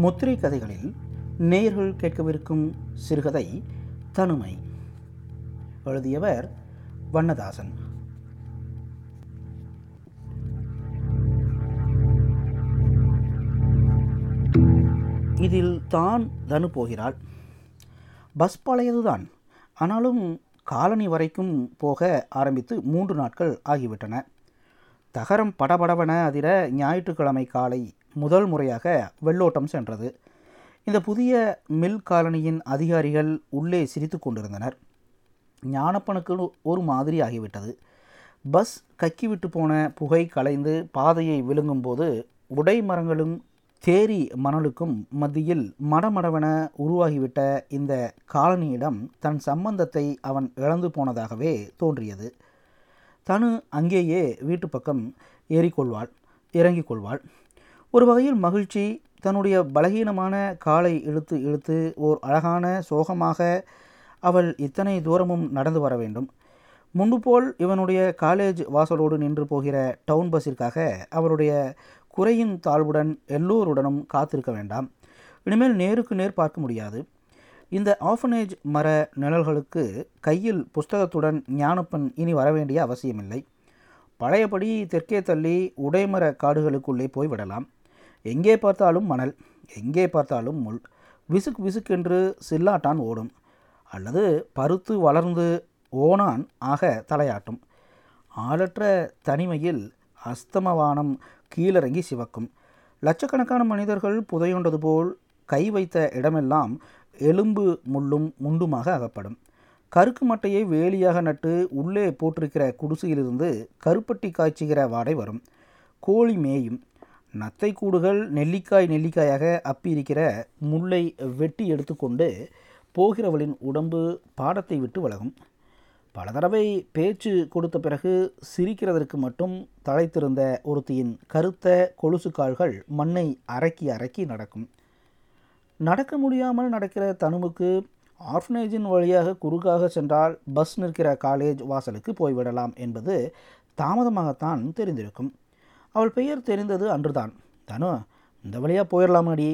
முத்திரை கதைகளில் நேயர்கள் கேட்கவிருக்கும் சிறுகதை தனுமை. எழுதியவர் வண்ணதாசன். இதில் தான் தனு போகிறாள். பஸ் பழையதுதான். ஆனாலும் காலனி வரைக்கும் போக ஆரம்பித்து மூன்று நாட்கள் ஆகிவிட்டன. தகரம் படபடவன அதிர ஞாயிற்றுக்கிழமை காலை முதல் முறையாக வெள்ளோட்டம் சென்றது. இந்த புதிய மில் காலனியின் அதிகாரிகள் உள்ளே சிரித்து கொண்டிருந்தனர். ஞானப்பனுக்கு ஒரு மாதிரி ஆகிவிட்டது. பஸ் கக்கிவிட்டு போன புகை கலைந்து பாதையை விழுங்கும்போது உடை மரங்களும் தேரி மணலுக்கும் மத்தியில் மடமடவென உருவாகிவிட்ட இந்த காலனியிடம் தன் சம்பந்தத்தை அவன் இழந்து போனதாகவே தோன்றியது. தனு அங்கேயே வீட்டு பக்கம் ஏறிக்கொள்வாள் இறங்கிக் கொள்வாள் ஒரு வகையில் மகிழ்ச்சி தன்னுடைய பலகீனமான காலை இழுத்து இழுத்து ஓர் அழகான சோகமாக அவள் இத்தனை தூரமும் நடந்து வர வேண்டும். முன்பு போல் இவனுடைய காலேஜ் வாசலோடு நின்று போகிற டவுன் பஸ்ஸிற்காக அவருடைய குறையின் தாழ்வுடன் எல்லோருடனும் காத்திருக்க வேண்டாம். இனிமேல் நேருக்கு நேர் பார்க்க முடியாது. இந்த ஆஃபனேஜ் மர நிழல்களுக்கு கையில் புஸ்தகத்துடன் ஞானப்பன் இனி வரவேண்டிய அவசியமில்லை. பழையபடி தெற்கே தள்ளி உடைமர காடுகளுக்குள்ளே போய்விடலாம். எங்கே பார்த்தாலும் மணல் எங்கே பார்த்தாலும் முள். விசுக் விசுக்கென்று சில்லாட்டான் ஓடும். அல்லது பருத்து வளர்ந்து ஓனான் ஆக தலையாட்டும். ஆளற்ற தனிமையில் அஸ்தமவானம் கீழிறங்கி சிவக்கும். லட்சக்கணக்கான மனிதர்கள் புதையுண்டது போல் கை வைத்த இடமெல்லாம் எலும்பு முள்ளும் முண்டுமாக அகப்படும். கருக்கு மட்டையை வேலியாக நட்டு உள்ளே போட்டிருக்கிற குடிசையிலிருந்து கருப்பட்டி காய்ச்சுகிற வாடை வரும். கோழி மேயும். நத்தை கூடுகள் நெல்லிக்காய் நெல்லிக்காயாக அப்பியிருக்கிற முள்ளை வெட்டி எடுத்துக்கொண்டு போகிறவளின் உடம்பு பாடத்தை விட்டு விலகும். பல தடவை பேச்சு கொடுத்த பிறகு சிரிக்கிறதற்கு மட்டும் தழைத்திருந்த ஒருத்தியின் கருத்த கொலுசு கால்கள் மண்ணை அரக்கி அரக்கி நடக்கும். நடக்க முடியாமல் நடக்கிற தனுவுக்கு ஆர்ஃபனேஜின் வழியாக குறுக்காக சென்றால் பஸ் நிற்கிற காலேஜ் வாசலுக்கு போய்விடலாம் என்பது தாமதமாகத்தான் தெரிந்திருக்கும். அவள் பெயர் தெரிந்தது அன்றுதான். தனு இந்த வழியாக போயிடலாமாடி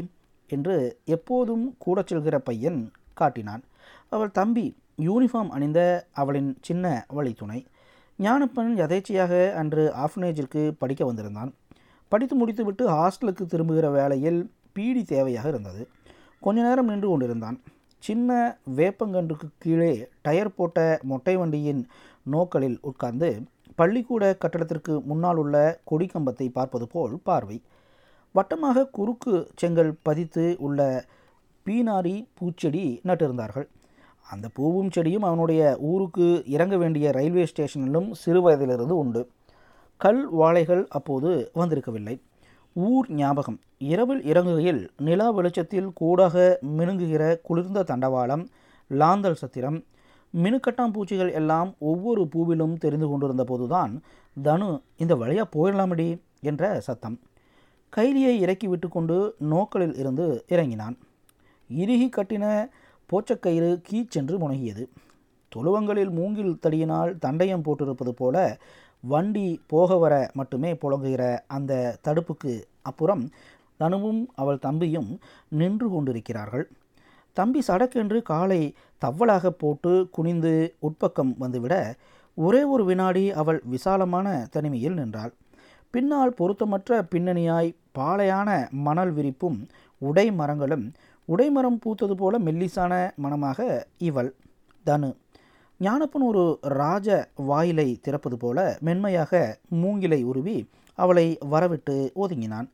என்று எப்போதும் கூட செல்கிற பையன் காட்டினான். அவள் தம்பி யூனிஃபார்ம் அணிந்த அவளின் சின்ன வழித்துணை. ஞானப்பன் யதேச்சையாக அன்று ஆஃபனேஜிற்கு படிக்க வந்திருந்தான். படித்து முடித்துவிட்டு ஹாஸ்டலுக்கு திரும்புகிற வேளையில் பீடி தேவையாக இருந்தது. கொஞ்ச நேரம் நின்று கொண்டிருந்தான். சின்ன வேப்பங்கன்றுக்கு கீழே டயர் போட்ட மொட்டை வண்டியின் நோக்களில் உட்கார்ந்து பள்ளிக்கூட கட்டடத்திற்கு முன்னால் உள்ள கொடிக்கம்பத்தை பார்ப்பது போல் பார்வை. வட்டமாக குறுக்கு செங்கல் பதித்து உள்ள பீனாரி பூச்செடி நட்டிருந்தார்கள். அந்த பூவும் செடியும் அவனுடைய ஊருக்கு இறங்க வேண்டிய ரயில்வே ஸ்டேஷனிலும் சிறு வயதிலிருந்து உண்டு. கல் வாழைகள் அப்போது வந்திருக்கவில்லை. ஊர் ஞாபகம். இரவில் இறங்குகையில் நிலா வெளிச்சத்தில் கூடாக மினுங்குகிற குளிர்ந்த தண்டவாளம் லாந்தல் சத்திரம் மினுக்கட்டாம்பூச்சிகள் எல்லாம் ஒவ்வொரு பூவிலும் தெரிந்து கொண்டிருந்த போதுதான் தனு இந்த வழியாக போயிடலாமடி என்ற சத்தம். கைலியை இறக்கி விட்டுக்கொண்டு நோக்கலில் நோக்களில் இருந்து இறங்கினான். இறுகி கட்டின போச்சக்கயிறு கீச்சென்று முனகியது. தொழுவங்களில் மூங்கில் தடியினால் தண்டயம் போட்டிருப்பது போல வண்டி போக வர மட்டுமே புழங்குகிற அந்த தடுப்புக்கு அப்புறம் தனுவும் அவள் தம்பியும் நின்று கொண்டிருக்கிறார்கள். தம்பி சடக்கென்று காலை தவ்வலாக போட்டு குனிந்து உட்பக்கம் வந்துவிட ஒரே ஒரு வினாடி அவள் விசாலமான தனிமையில் நின்றாள். பின்னால் பொருத்தமற்ற பின்னணியாய் பாலையான மணல் விரிப்பும் உடை மரங்களும் உடைமரம் பூத்தது போல மெல்லிசான மனமாக இவள். தனு ஞானப்பன் ஒரு ராஜ வாயிலை திறப்பது போல மென்மையாக மூங்கிலை உருவி அவளை வரவிட்டு ஒதுங்கினான்.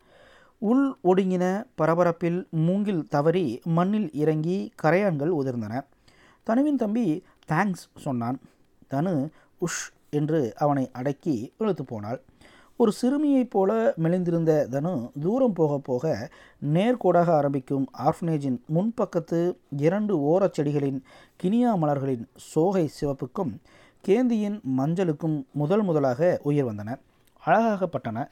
உள் ஒடுங்கின பரபரப்பில் மூங்கில் தவறி மண்ணில் இறங்கி கரையான்கள் உதிர்ந்தன. தனுவின் தம்பி தேங்க்ஸ் சொன்னான். தனு உஷ் என்று அவனை அடக்கி இழுத்து போனாள். ஒரு சிறுமியைப் போல மெலிந்திருந்த தனு தூரம் போக போக நேர்கோடாக ஆரம்பிக்கும் ஆர்ஃபனேஜின் முன்பக்கத்து இரண்டு ஓரச் செடிகளின் கினியா மலர்களின் சோகை சிவப்புக்கும் கேந்தியின் மஞ்சளுக்கும் முதல் முதலாக உயிர் வந்தன. அழகாகப்பட்டன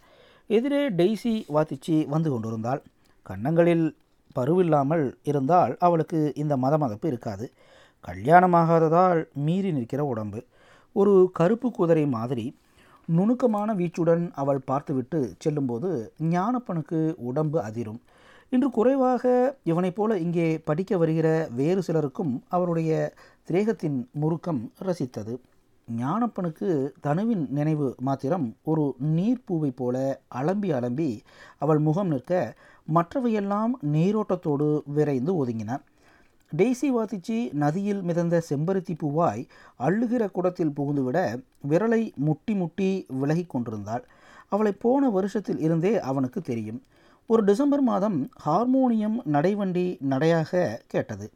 எதிரே டெய்ஸி வாத்திச்சி வந்து கொண்டிருந்தாள். கன்னங்களில் பருவில்லாமல் இருந்தால் அவளுக்கு இந்த மதமதப்பு இருக்காது. கல்யாணமாகாததால் மீறி நிற்கிற உடம்பு. ஒரு கருப்பு குதிரை மாதிரி நுணுக்கமான வீச்சுடன் அவள் பார்த்துவிட்டு செல்லும்போது ஞானப்பனுக்கு உடம்பு அதிரும். இன்று குறைவாக இவனைப் போல இங்கே படிக்க வருகிற வேறு சிலருக்கும் அவருடைய திரேகத்தின் முறுக்கம் ரசித்தது. ஞானப்பனுக்கு தனுவின் நினைவு மாத்திரம் ஒரு நீர்ப்பூவை போல அலம்பி அலம்பி அவள் முகம் நிற்க மற்றவையெல்லாம் நீரோட்டத்தோடு விரைந்து ஒதுங்கின டெய்சி வாத்திச்சி நதியில் மிதந்த செம்பருத்தி பூவாய் அள்ளுகிற குடத்தில் புகுந்துவிட விரலை முட்டி முட்டி விலகி கொண்டிருந்தாள். அவளை போன வருஷத்தில் இருந்தே அவனுக்கு தெரியும். ஒரு டிசம்பர் மாதம் ஹார்மோனியம் நடைவண்டி நடையாக கேட்டது.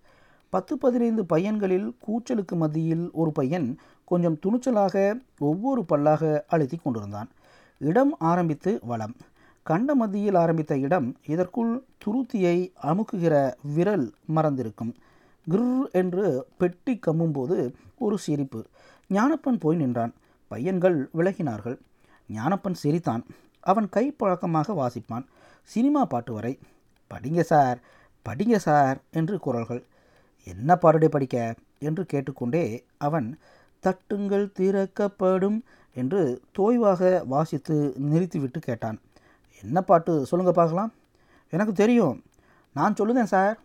பத்து பதினைந்து பையன்களில் கூச்சலுக்கு மத்தியில் ஒரு பையன் கொஞ்சம் துணிச்சலாக ஒவ்வொரு பல்லாக அழுத்தி கொண்டிருந்தான். இடம் ஆரம்பித்து வளம். கண்ட மத்தியில் ஆரம்பித்த இடம் இதற்குள் துருத்தியை அமுக்குகிற விரல் மறந்திருக்கும். கிர் என்று பெட்டி கம்மும்போது ஒரு சிரிப்பு. ஞானப்பன் போய் நின்றான். பையன்கள் விலகினார்கள். ஞானப்பன் சிரித்தான். அவன் கை பழக்கமாக வாசிப்பான். சினிமா பாட்டு வரை. படிங்க சார் படிங்க சார் என்று குரல்கள். என்ன பாருடே படிக்க? என்று கேட்டுக்கொண்டே அவன் தட்டுங்கள் திறக்கப்படும் என்று தோய்வாக வாசித்து நிறுத்திவிட்டு கேட்டான். என்ன பாட்டு? சொல்லுங்க பார்க்கலாம். எனக்கு தெரியும். நான் சொல்லுதேன் சார்.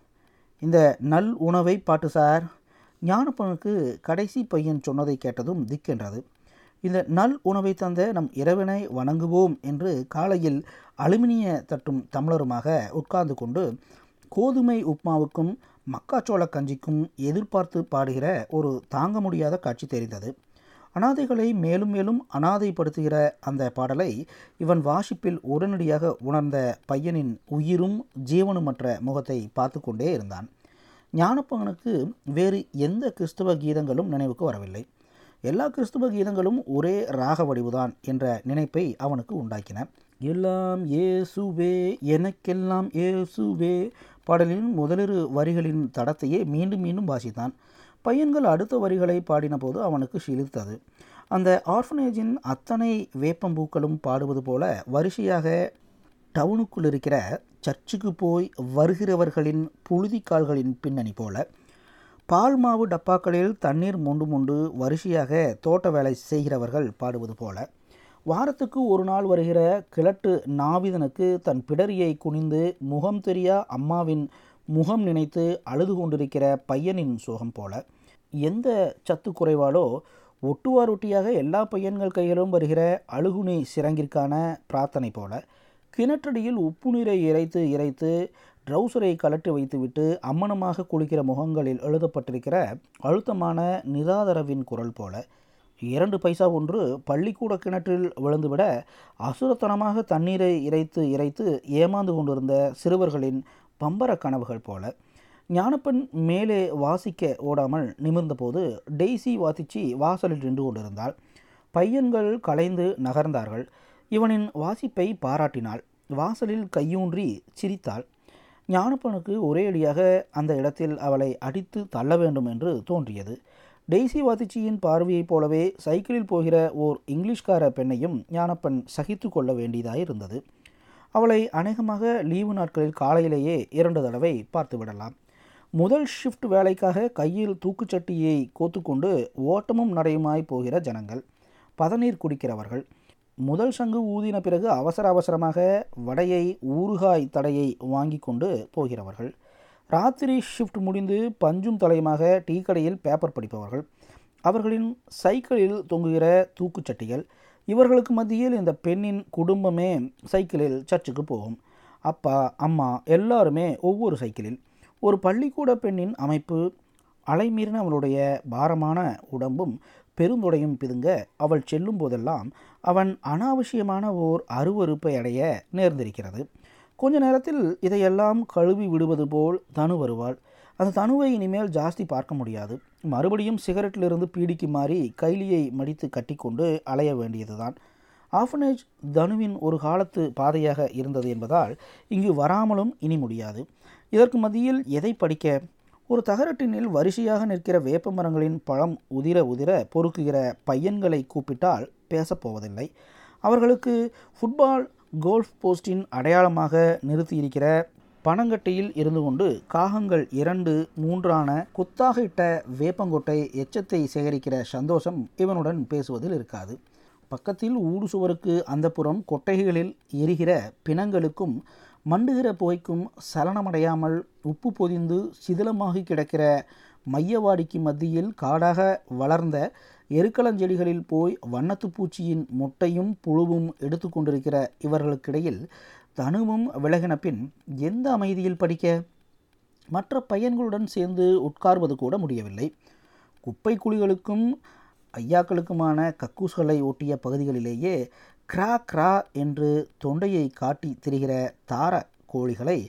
இந்த நல் உணவை பாட்டு சார். ஞானப்பனுக்கு கடைசி பையன் சொன்னதை கேட்டதும் திக்கென்றது இந்த நல் உணவை தந்த நம் இறைவனை வணங்குவோம் என்று காலையில் அலுமினிய தட்டும் தமிழருமாக உட்கார்ந்து கொண்டு கோதுமை உப்மாவுக்கும் மக்காச்சோள கஞ்சிக்கும் எதிர்பார்த்து பாடுகிற ஒரு தாங்க முடியாத காட்சி தெரிந்தது. அனாதைகளை மேலும் மேலும் அனாதைப்படுத்துகிற அந்த பாடலை இவன் வாசிப்பில் உடனடியாக உணர்ந்த பையனின் உயிரும் ஜீவனுமற்ற முகத்தை பார்த்து கொண்டே இருந்தான். ஞானப்பகனுக்கு வேறு எந்த கிறிஸ்துவ கீதங்களும் நினைவுக்கு வரவில்லை. எல்லா கிறிஸ்துவ கீதங்களும் ஒரே ராக வடிவுதான் என்ற நினைப்பை அவனுக்கு உண்டாக்கின. எல்லாம் ஏசுவே எனக்கெல்லாம் ஏசுவே பாடலின் முதலிரு வரிகளின் தடத்தையே மீண்டும் மீண்டும் வாசித்தான். பையன்கள் அடுத்த வரிகளை பாடின போது அவனுக்கு சிலிர்த்தது. அந்த ஆர்ஃபனேஜின் அத்தனை வேப்பம்பூக்களும் பாடுவது போல வரிசையாக டவுனுக்குள் இருக்கிற சர்ச்சுக்கு போய் வருகிறவர்களின் புழுதிக்கால்களின் பின்னணி போல பால் மாவு டப்பாக்களில் தண்ணீர் மொண்டு மொண்டு வரிசையாக தோட்ட வேலை செய்கிறவர்கள் பாடுவது போல வாரத்துக்கு ஒரு நாள் வருகிற கிழட்டு நாவிதனுக்கு தன் பிடரியை குனிந்து முகம் தெரியா அம்மாவின் முகம் நினைத்து அழுது கொண்டிருக்கிற பையனின் சோகம் போல. எந்த சத்து குறைவாலோ ஒட்டுவார் ஒட்டியாக எல்லா பையன்கள் கையிலும் வருகிற அழுகுனி சிறங்கிற்கான பிரார்த்தனை போல. கிணற்றடியில் உப்பு நீரை இறைத்து இறைத்து ட்ரௌசரை கலட்டி வைத்துவிட்டு அம்மனமாக குளிக்கிற முகங்களில் எழுதப்பட்டிருக்கிற அழுத்தமான நிராதரவின் குரல் போல. இரண்டு பைசா ஒன்று பள்ளிக்கூட கிணற்றில் விழுந்துவிட அசுரத்தனமாக தண்ணீரை இறைத்து இறைத்து ஏமாந்து கொண்டிருந்த சிறுவர்களின் பம்பர கனவுகள் போல. ஞானப்பன் மேலே வாசிக்க ஓடாமல் நிமிர்ந்தபோது டெய்ஸி வாசிச்சு வாசலில் நின்று கொண்டிருந்தாள். பையன்கள் கலைந்து நகர்ந்தார்கள். இவனின் வாசிப்பை பாராட்டினாள். வாசலில் கையூன்றி சிரித்தாள். ஞானப்பனுக்கு ஒரே அடியாக அந்த இடத்தில் அவளை அடித்து தள்ள வேண்டும் என்று தோன்றியது. டெய்சி வாத்திச்சியின் பார்வையைப் போலவே சைக்கிளில் போகிற ஓர் இங்கிலீஷ்கார பெண்ணையும் ஞானப்பன் சகித்து கொள்ள வேண்டியதாக இருந்தது. அவளை அநேகமாக லீவு நாட்களில் காலையிலேயே இரண்டு தடவை பார்த்து விடலாம். முதல் ஷிஃப்ட் வேலைக்காக கையில் தூக்குச்சட்டியை கோத்துக்கொண்டு ஓட்டமும் நடையுமாய் போகிற ஜனங்கள். பதநீர் குடிக்கிறவர்கள். முதல் சங்கு ஊதின பிறகு அவசர அவசரமாக வடையை ஊறுகாய் தடையை வாங்கி கொண்டு போகிறவர்கள். ராத்திரி ஷிஃப்ட் முடிந்து பஞ்சும் தலையுமாக டீ கடையில் பேப்பர் படிப்பவர்கள். அவர்களின் சைக்கிளில் தொங்குகிற தூக்குச்சட்டிகள் இவர்களுக்கு மத்தியில் இந்த பெண்ணின் குடும்பமே சைக்கிளில் சர்ச்சுக்கு போகும். அப்பா அம்மா எல்லாருமே ஒவ்வொரு சைக்கிளில். ஒரு பள்ளிக்கூட பெண்ணின் அமைப்பு அலைமீறின அவளுடைய பாரமான உடம்பும் பெருந்தொடையும் பிதுங்க அவள் செல்லும் போதெல்லாம் அவன் அனாவசியமான ஓர் அருவறுப்பை அடைய நேர்ந்திருக்கிறது. கொஞ்ச நேரத்தில் இதையெல்லாம் கழுவி விடுவது போல் தனு வருவாள். அந்த தனுவை இனிமேல் ஜாஸ்தி பார்க்க முடியாது. மறுபடியும் சிகரெட்டிலிருந்து பீடிக்கு மாறி கைலியை மடித்து கட்டிக்கொண்டு அலைய வேண்டியதுதான். ஆஃபனேஜ் தனுவின் ஒரு காலத்து பாதையாக இருந்தது என்பதால் இங்கு வராமலும் இனி முடியாது. இதற்கு மத்தியில் எதை படிக்க? ஒரு தகரட்டினில் வரிசையாக நிற்கிற வேப்ப மரங்களின் பழம் உதிர உதிர பொறுக்குகிற பையன்களை கூப்பிட்டால் பேசப்போவதில்லை. அவர்களுக்கு ஃபுட்பால் கோல்ஃப் போஸ்டின் அடையாளமாக நிறுத்தியிருக்கிற பனங்கட்டையில் இருந்து கொண்டு காகங்கள் இரண்டு மூன்றான குத்தாக இட்ட வேப்பங்கொட்டை எச்சத்தை சேகரிக்கிற சந்தோஷம் இவனுடன் பேசுவதில் இருக்காது. பக்கத்தில் ஊடு சுவருக்கு அந்த புறம் கொட்டைகளில் எரிகிற பிணங்களுக்கும் மண்டுகிற புகைக்கும் சலனமடையாமல் உப்பு பொதிந்து சிதிலமாகி கிடக்கிற மையவாடிக்கு மத்தியில் காடாக வளர்ந்த எருக்களஞ்செடிகளில் போய் வண்ணத்து பூச்சியின் முட்டையும் புழுவும் எடுத்து கொண்டிருக்கிற இவர்களுக்கிடையில் தனுவும் விலகின பின் எந்த அமைதியில் படிக்க? மற்ற பையன்களுடன் சேர்ந்து உட்கார்வது கூட முடியவில்லை. குப்பை குழிகளுக்கும் ஐயாக்களுக்குமான கக்கூஸ்களை ஒட்டிய பகுதிகளிலேயே கிரா கிரா என்று தொண்டையை காட்டி திரிகிற தார கோழிகளை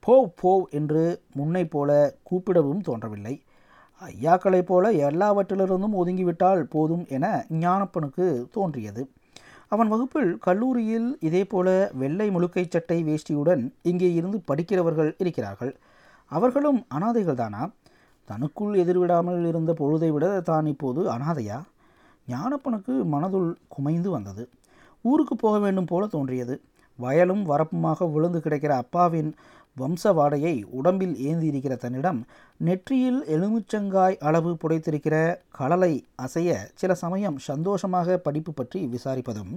போ போ என்று முன்னை போல கூப்பிடவும் தோன்றவில்லை. ஐயாக்களைப் போல எல்லாவற்றிலிருந்தும் ஒதுங்கிவிட்டால் போதும் என ஞானப்பனுக்கு தோன்றியது. அவன் வகுப்பில் கல்லூரியில் இதேபோல வெள்ளை முழுக்கை சட்டை வேஷ்டியுடன் இங்கே இருந்து படிக்கிறவர்கள் இருக்கிறார்கள். அவர்களும் அனாதைகள்தானா? தனக்குள் எதிர்விடாமல் இருந்த பொழுதை விட தான் இப்போது அனாதையா? ஞானப்பனுக்கு மனதுள் குமைந்து வந்தது. ஊருக்கு போக வேண்டும் போல தோன்றியது. வயலும் வரப்புமாக விழுந்து கிடக்கிற அப்பாவின் வம்ச வாடையை உடம்பில் ஏந்தியிருக்கிற தன்னிடம் நெற்றியில் எலுமிச்சங்காய் அளவு புடைத்திருக்கிற கடலை அசைய சில சமயம் சந்தோஷமாக படிப்பு பற்றி விசாரிப்பதும்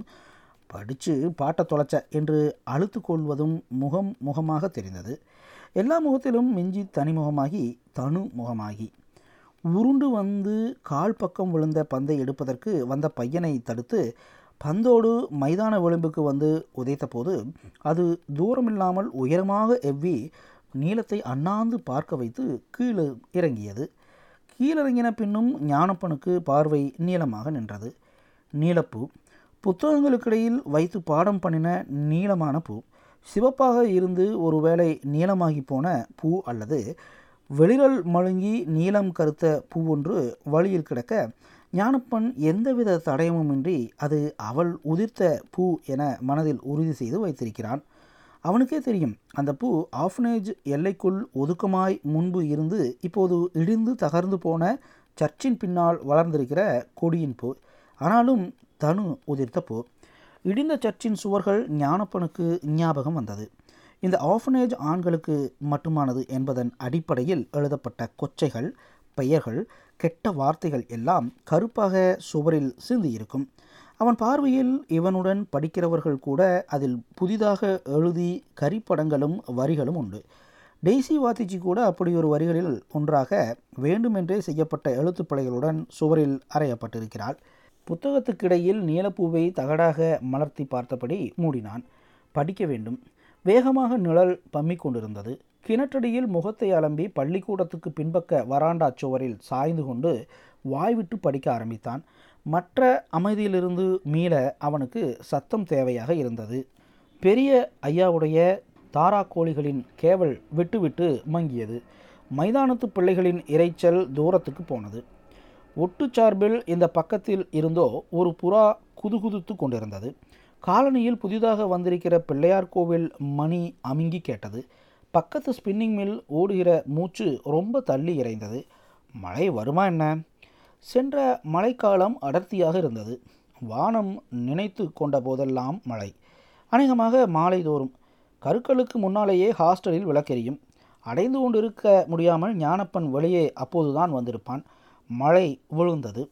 படித்து பாட்டை தொலைச்ச என்று அழுத்து கொள்வதும் முகம் முகமாக தெரிந்தது. எல்லா முகத்திலும் மிஞ்சி தனிமுகமாகி தனு முகமாகி. உருண்டு வந்து கால் பக்கம் விழுந்த பந்தை எடுப்பதற்கு வந்த பையனை தடுத்து பந்தோடு மைதான விளிம்புக்கு வந்து உதைத்தபோது அது தூரமில்லாமல் உயரமாக எவ்வி நீளத்தை அண்ணாந்து பார்க்க வைத்து கீழே இறங்கியது. கீழிறங்கின பின்னும் ஞானப்பனுக்கு பார்வை நீளமாக நின்றது. நீலப்பூ. புத்தகங்களுக்கிடையில் வைத்து பாடம் பண்ணின நீளமான பூ. சிவப்பாக இருந்து ஒருவேளை நீளமாகி போன பூ அல்லது வெளிரல் மழுங்கி நீளம் கருத்த பூ ஒன்று வழியில் கிடக்க ஞானப்பன் எந்தவித தடயமுமின்றி அது அவள் உதிர்த்த பூ என மனதில் உறுதி செய்து வைத்திருக்கிறான். அவனுக்கே தெரியும் அந்த பூ ஆஃப்னேஜ் எல்லைக்குள் ஒதுக்கமாய் முன்பு இருந்து இப்போது இடிந்து தகர்ந்து போன சர்ச்சின் பின்னால் வளர்ந்திருக்கிற கொடியின் பூ. ஆனாலும் தனு உதிர்த்த பூ. இடிந்த சர்ச்சின் சுவர்கள் ஞானப்பனுக்கு ஞாபகம் வந்தது. இந்த ஆஃபனேஜ் ஆண்களுக்கு மட்டுமானது என்பதன் அடிப்படையில் எழுதப்பட்ட கொச்சைகள் பெயர்கள் கெட்ட வார்த்தைகள் எல்லாம் கருப்பாக சுவரில் சிந்தியிருக்கும் அவன் பார்வையில் இவனுடன் படிக்கிறவர்கள் கூட அதில் புதிதாக எழுதி கரிப்படங்களும் வரிகளும் உண்டு. டெய்சி வாத்திஜி கூட அப்படி ஒரு வரிகளில் ஒன்றாக வேண்டுமென்றே செய்யப்பட்ட எழுத்துப்படைகளுடன் சுவரில் அறையப்பட்டிருக்கிறாள். புத்தகத்துக்கிடையில் நீலப்பூவை தகடாக மலர்த்தி பார்த்தபடி மூடினான். படிக்க வேண்டும். வேகமாக நிழல் பம்மிக் கொண்டிருந்தது கிணற்றடியில் முகத்தை அலம்பி பள்ளிக்கூடத்துக்கு பின்பக்க வராண்டா சுவரில் சாய்ந்து கொண்டு வாய்விட்டு படிக்க ஆரம்பித்தான். மற்ற அமைதியிலிருந்து மீள அவனுக்கு சத்தம் தேவையாக இருந்தது. பெரிய ஐயாவுடைய தாரா கோழிகளின் கேவல் விட்டு விட்டு மங்கியது. மைதானத்து பிள்ளைகளின் இரைச்சல் தூரத்துக்கு போனது. ஒட்டு சார்பில் இந்த பக்கத்தில் இருந்தோ ஒரு புறா குதுகுதுத்து கொண்டிருந்தது. காலனியில் புதிதாக வந்திருக்கிற பிள்ளையார் கோவில் மணி அமுங்கி கேட்டது. பக்கத்து ஸ்பின்னிங் மில் ஓடுகிற மூச்சு ரொம்ப தள்ளி இறைந்தது. மழை வருமா என்ன? சென்ற மழைக்காலம் அடர்த்தியாக இருந்தது. வானம் நினைத்து கொண்ட போதெல்லாம் மழை. அநேகமாக மாலை தோறும். கருக்களுக்கு முன்னாலேயே ஹாஸ்டலில் விளக்கெரியும். அடைந்து கொண்டிருக்க முடியாமல் ஞானப்பன் வெளியே அப்போதுதான் வந்திருப்பான். மழை விழுந்தது.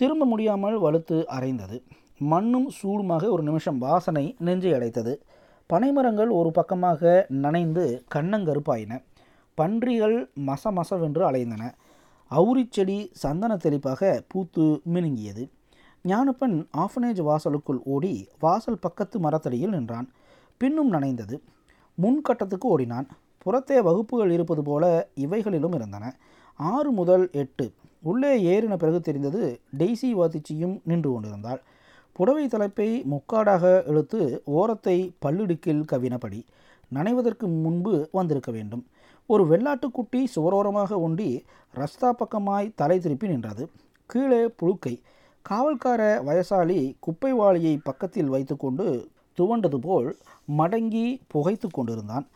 திரும்ப முடியாமல் வலுத்து அரைந்தது. மண்ணும் சூடுமாக ஒரு நிமிஷம் வாசனை நெஞ்சை அடைத்தது. பனைமரங்கள் ஒரு பக்கமாக நனைந்து கண்ணங்கருப்பாயின பன்றிகள் மச மசவென்று அலைந்தன அவுரிச்செடி சந்தன தெளிப்பாக பூத்து மினுங்கியது. ஞானப்பன் ஆஃபனேஜ் வாசலுக்குள் ஓடி வாசல் பக்கத்து மரத்தடியில் நின்றான். பின்னும் நனைந்தது. முன்கட்டத்துக்கு ஓடினான். புறத்தே வகுப்புகள் இருப்பது போல இவைகளிலும் இருந்தன. ஆறு முதல் எட்டு. உள்ளே ஏறின பிறகு தெரிந்தது டெய்சி வாத்திச்சியும் நின்று கொண்டிருந்தாள். புடவை தலைப்பை முக்காடாக இழுத்து ஓரத்தை பல்லிடுக்கில் கவினபடி நனைவதற்கு முன்பு வந்திருக்க வேண்டும். ஒரு வெள்ளாட்டுக்குட்டி சுவரோரமாக ஒண்டி ரஸ்தா பக்கமாய் தலை திருப்பி நின்றது. கீழே புழுக்கை. காவல்கார வயசாளி குப்பை வாளியை பக்கத்தில் வைத்துக்கொண்டு துவண்டது போல் மடங்கி புகைத்து கொண்டிருந்தான்.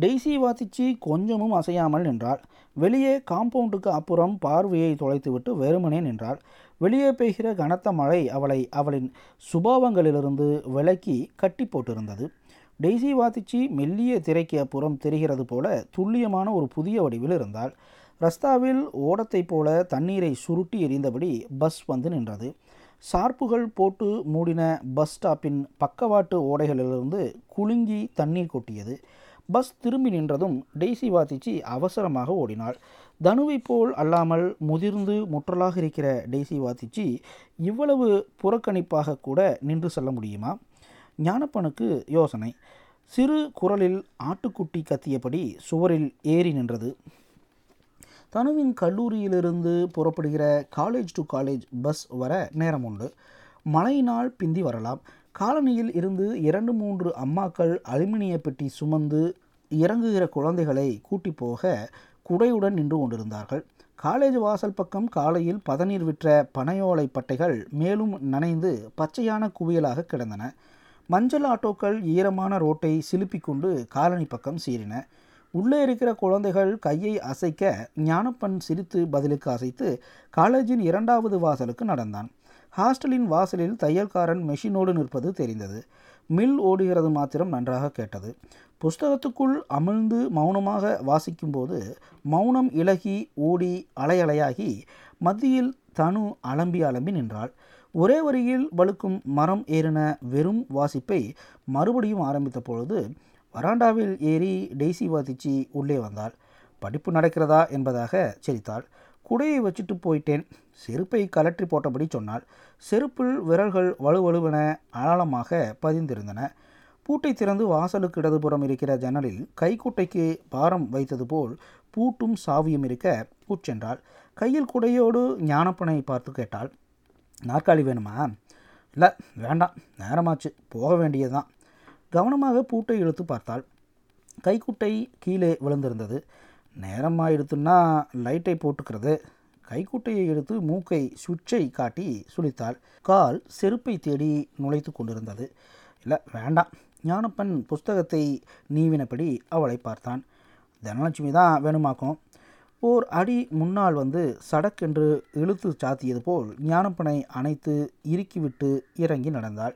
டெய்ஸி வாத்திச்சி கொஞ்சமும் அசையாமல் நின்றாள். வெளியே காம்பவுண்டுக்கு அப்புறம் பார்வையை தொலைத்துவிட்டு வெறுமனே நின்றாள். வெளியே பெய்கிற கனத்த மழை அவளை அவளின் சுபாவங்களிலிருந்து விலக்கி கட்டி போட்டிருந்தது. டெய்ஸி வாத்திச்சி மெல்லிய திரைக்கு அப்புறம் தெரிகிறது போல துல்லியமான ஒரு புதிய வடிவில் இருந்தாள். ரஸ்தாவில் ஓடத்தைப் போல தண்ணீரை சுருட்டி எறிந்தபடி பஸ் வந்து நின்றது. சார்புகள் போட்டு மூடின பஸ் ஸ்டாப்பின் பக்கவாட்டு ஓடைகளிலிருந்து குலுங்கி தண்ணீர் கொட்டியது. பஸ் திரும்பி நின்றதும் டெய்சி வாத்திச்சி அவசரமாக ஓடினாள். தனுவைப் போல் அல்லாமல் முதிர்ந்து முற்றலாக இருக்கிற டெய்சி வாத்திச்சி இவ்வளவு புறக்கணிப்பாக கூட நின்று செல்ல முடியுமா? ஞானப்பனுக்கு யோசனை. சிறு குரலில் ஆட்டுக்குட்டி கத்தியபடி சுவரில் ஏறி நின்றது. தனுவின் கல்லூரியிலிருந்து புறப்படுகிற காலேஜ் டு காலேஜ் பஸ் வர நேரம் உண்டு. மழையினால் பிந்தி வரலாம். காலனியில் இருந்து இரண்டு மூன்று அம்மாக்கள் அலுமினிய பெட்டி சுமந்து இறங்குகிற குழந்தைகளை கூட்டி போக குடையுடன் நின்று கொண்டிருந்தார்கள். காலேஜ் வாசல் பக்கம் காலையில் பதநீர் விற்ற பனையோலை பட்டைகள் மேலும் நனைந்து பச்சையான குவியலாக கிடந்தன. மஞ்சள் ஆட்டோக்கள் ஈரமான ரோட்டை சிலுப்பி கொண்டு காலனி பக்கம் சீறின. உள்ளே இருக்கிற குழந்தைகள் கையை அசைக்க ஞானப்பன் சிரித்து பதிலுக்கு அசைத்து காலேஜின் இரண்டாவது வாசலுக்கு நடந்தான். ஹாஸ்டலின் வாசலில் தையல்காரன் மெஷினோடு நிற்பது தெரிந்தது. மில் ஓடுகிறது மாத்திரம் நன்றாக கேட்டது. புஸ்தகத்துக்குள் அமிழ்ந்து மௌனமாக வாசிக்கும்போது மௌனம் இலகி ஓடி அலையலையாகி மத்தியில் தனு அலம்பி அலம்பி நின்றாள். ஒரே வரியில் வழுக்கும் மரம் ஏறின வெறும் வாசிப்பை மறுபடியும் ஆரம்பித்த பொழுது வராண்டாவில் ஏறி டெய்சி வாதிச்சி உள்ளே வந்தாள். படிப்பு நடக்கிறதா என்பதாக சிரித்தாள். குடையை வச்சுட்டு போயிட்டேன். செருப்பை கலற்றி போட்டபடி சொன்னாள் செருப்பில் விரல்கள் வலுவலுவென ஆழமாக பதிந்திருந்தன. பூட்டை திறந்து வாசலுக்கு இடதுபுறம் இருக்கிற ஜன்னலில் கைக்குட்டைக்கு பாரம் வைத்தது போல் பூட்டும் சாவியும் இருக்க பூச்சென்றாள் கையில் குடையோடு ஞானப்பனை பார்த்து கேட்டாள் நாற்காலி வேணுமா? இல்லை வேண்டாம் நேரமாச்சு போக வேண்டியதுதான். கவனமாக பூட்டை இழுத்து பார்த்தாள். கைக்குட்டை கீழே விழுந்திருந்தது. நேரமாக எடுத்துன்னா லைட்டை போட்டுக்கிறது. கைக்குட்டையை எடுத்து மூக்கை சுவிட்சை காட்டி சுழித்தாள் கால் செருப்பை தேடி நுழைத்து கொண்டிருந்தது. இல்லை வேண்டாம். ஞானப்பன் புஸ்தகத்தை நீவினபடி அவளை பார்த்தான். தனலட்சுமி தான் வேணுமாக்கும். ஓர் அடி முன்னால் வந்து சடக்கென்று இழுத்து சாத்தியது போல் ஞானப்பனை அணைத்து இறுக்கிவிட்டு இறங்கி நடந்தாள்.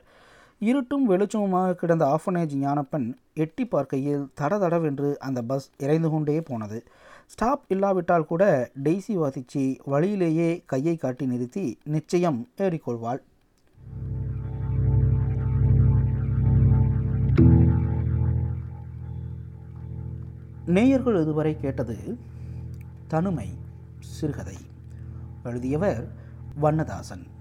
இருட்டும் வெளிச்சமுமாக கிடந்த ஆஃபனேஜ் ஞானப்பன் எட்டி பார்க்கையில் தடதடவென்று அந்த பஸ் இறைந்து கொண்டே போனது. ஸ்டாப் இல்லாவிட்டால் கூட டெய்ஸி வாசிச்சி வழியிலேயே கையை காட்டி நிறுத்தி நிச்சயம் ஏறிக்கொள்வாள். நேயர்கள் இதுவரை கேட்டது தனுமை சிறுகதை. எழுதியவர் வண்ணதாசன்.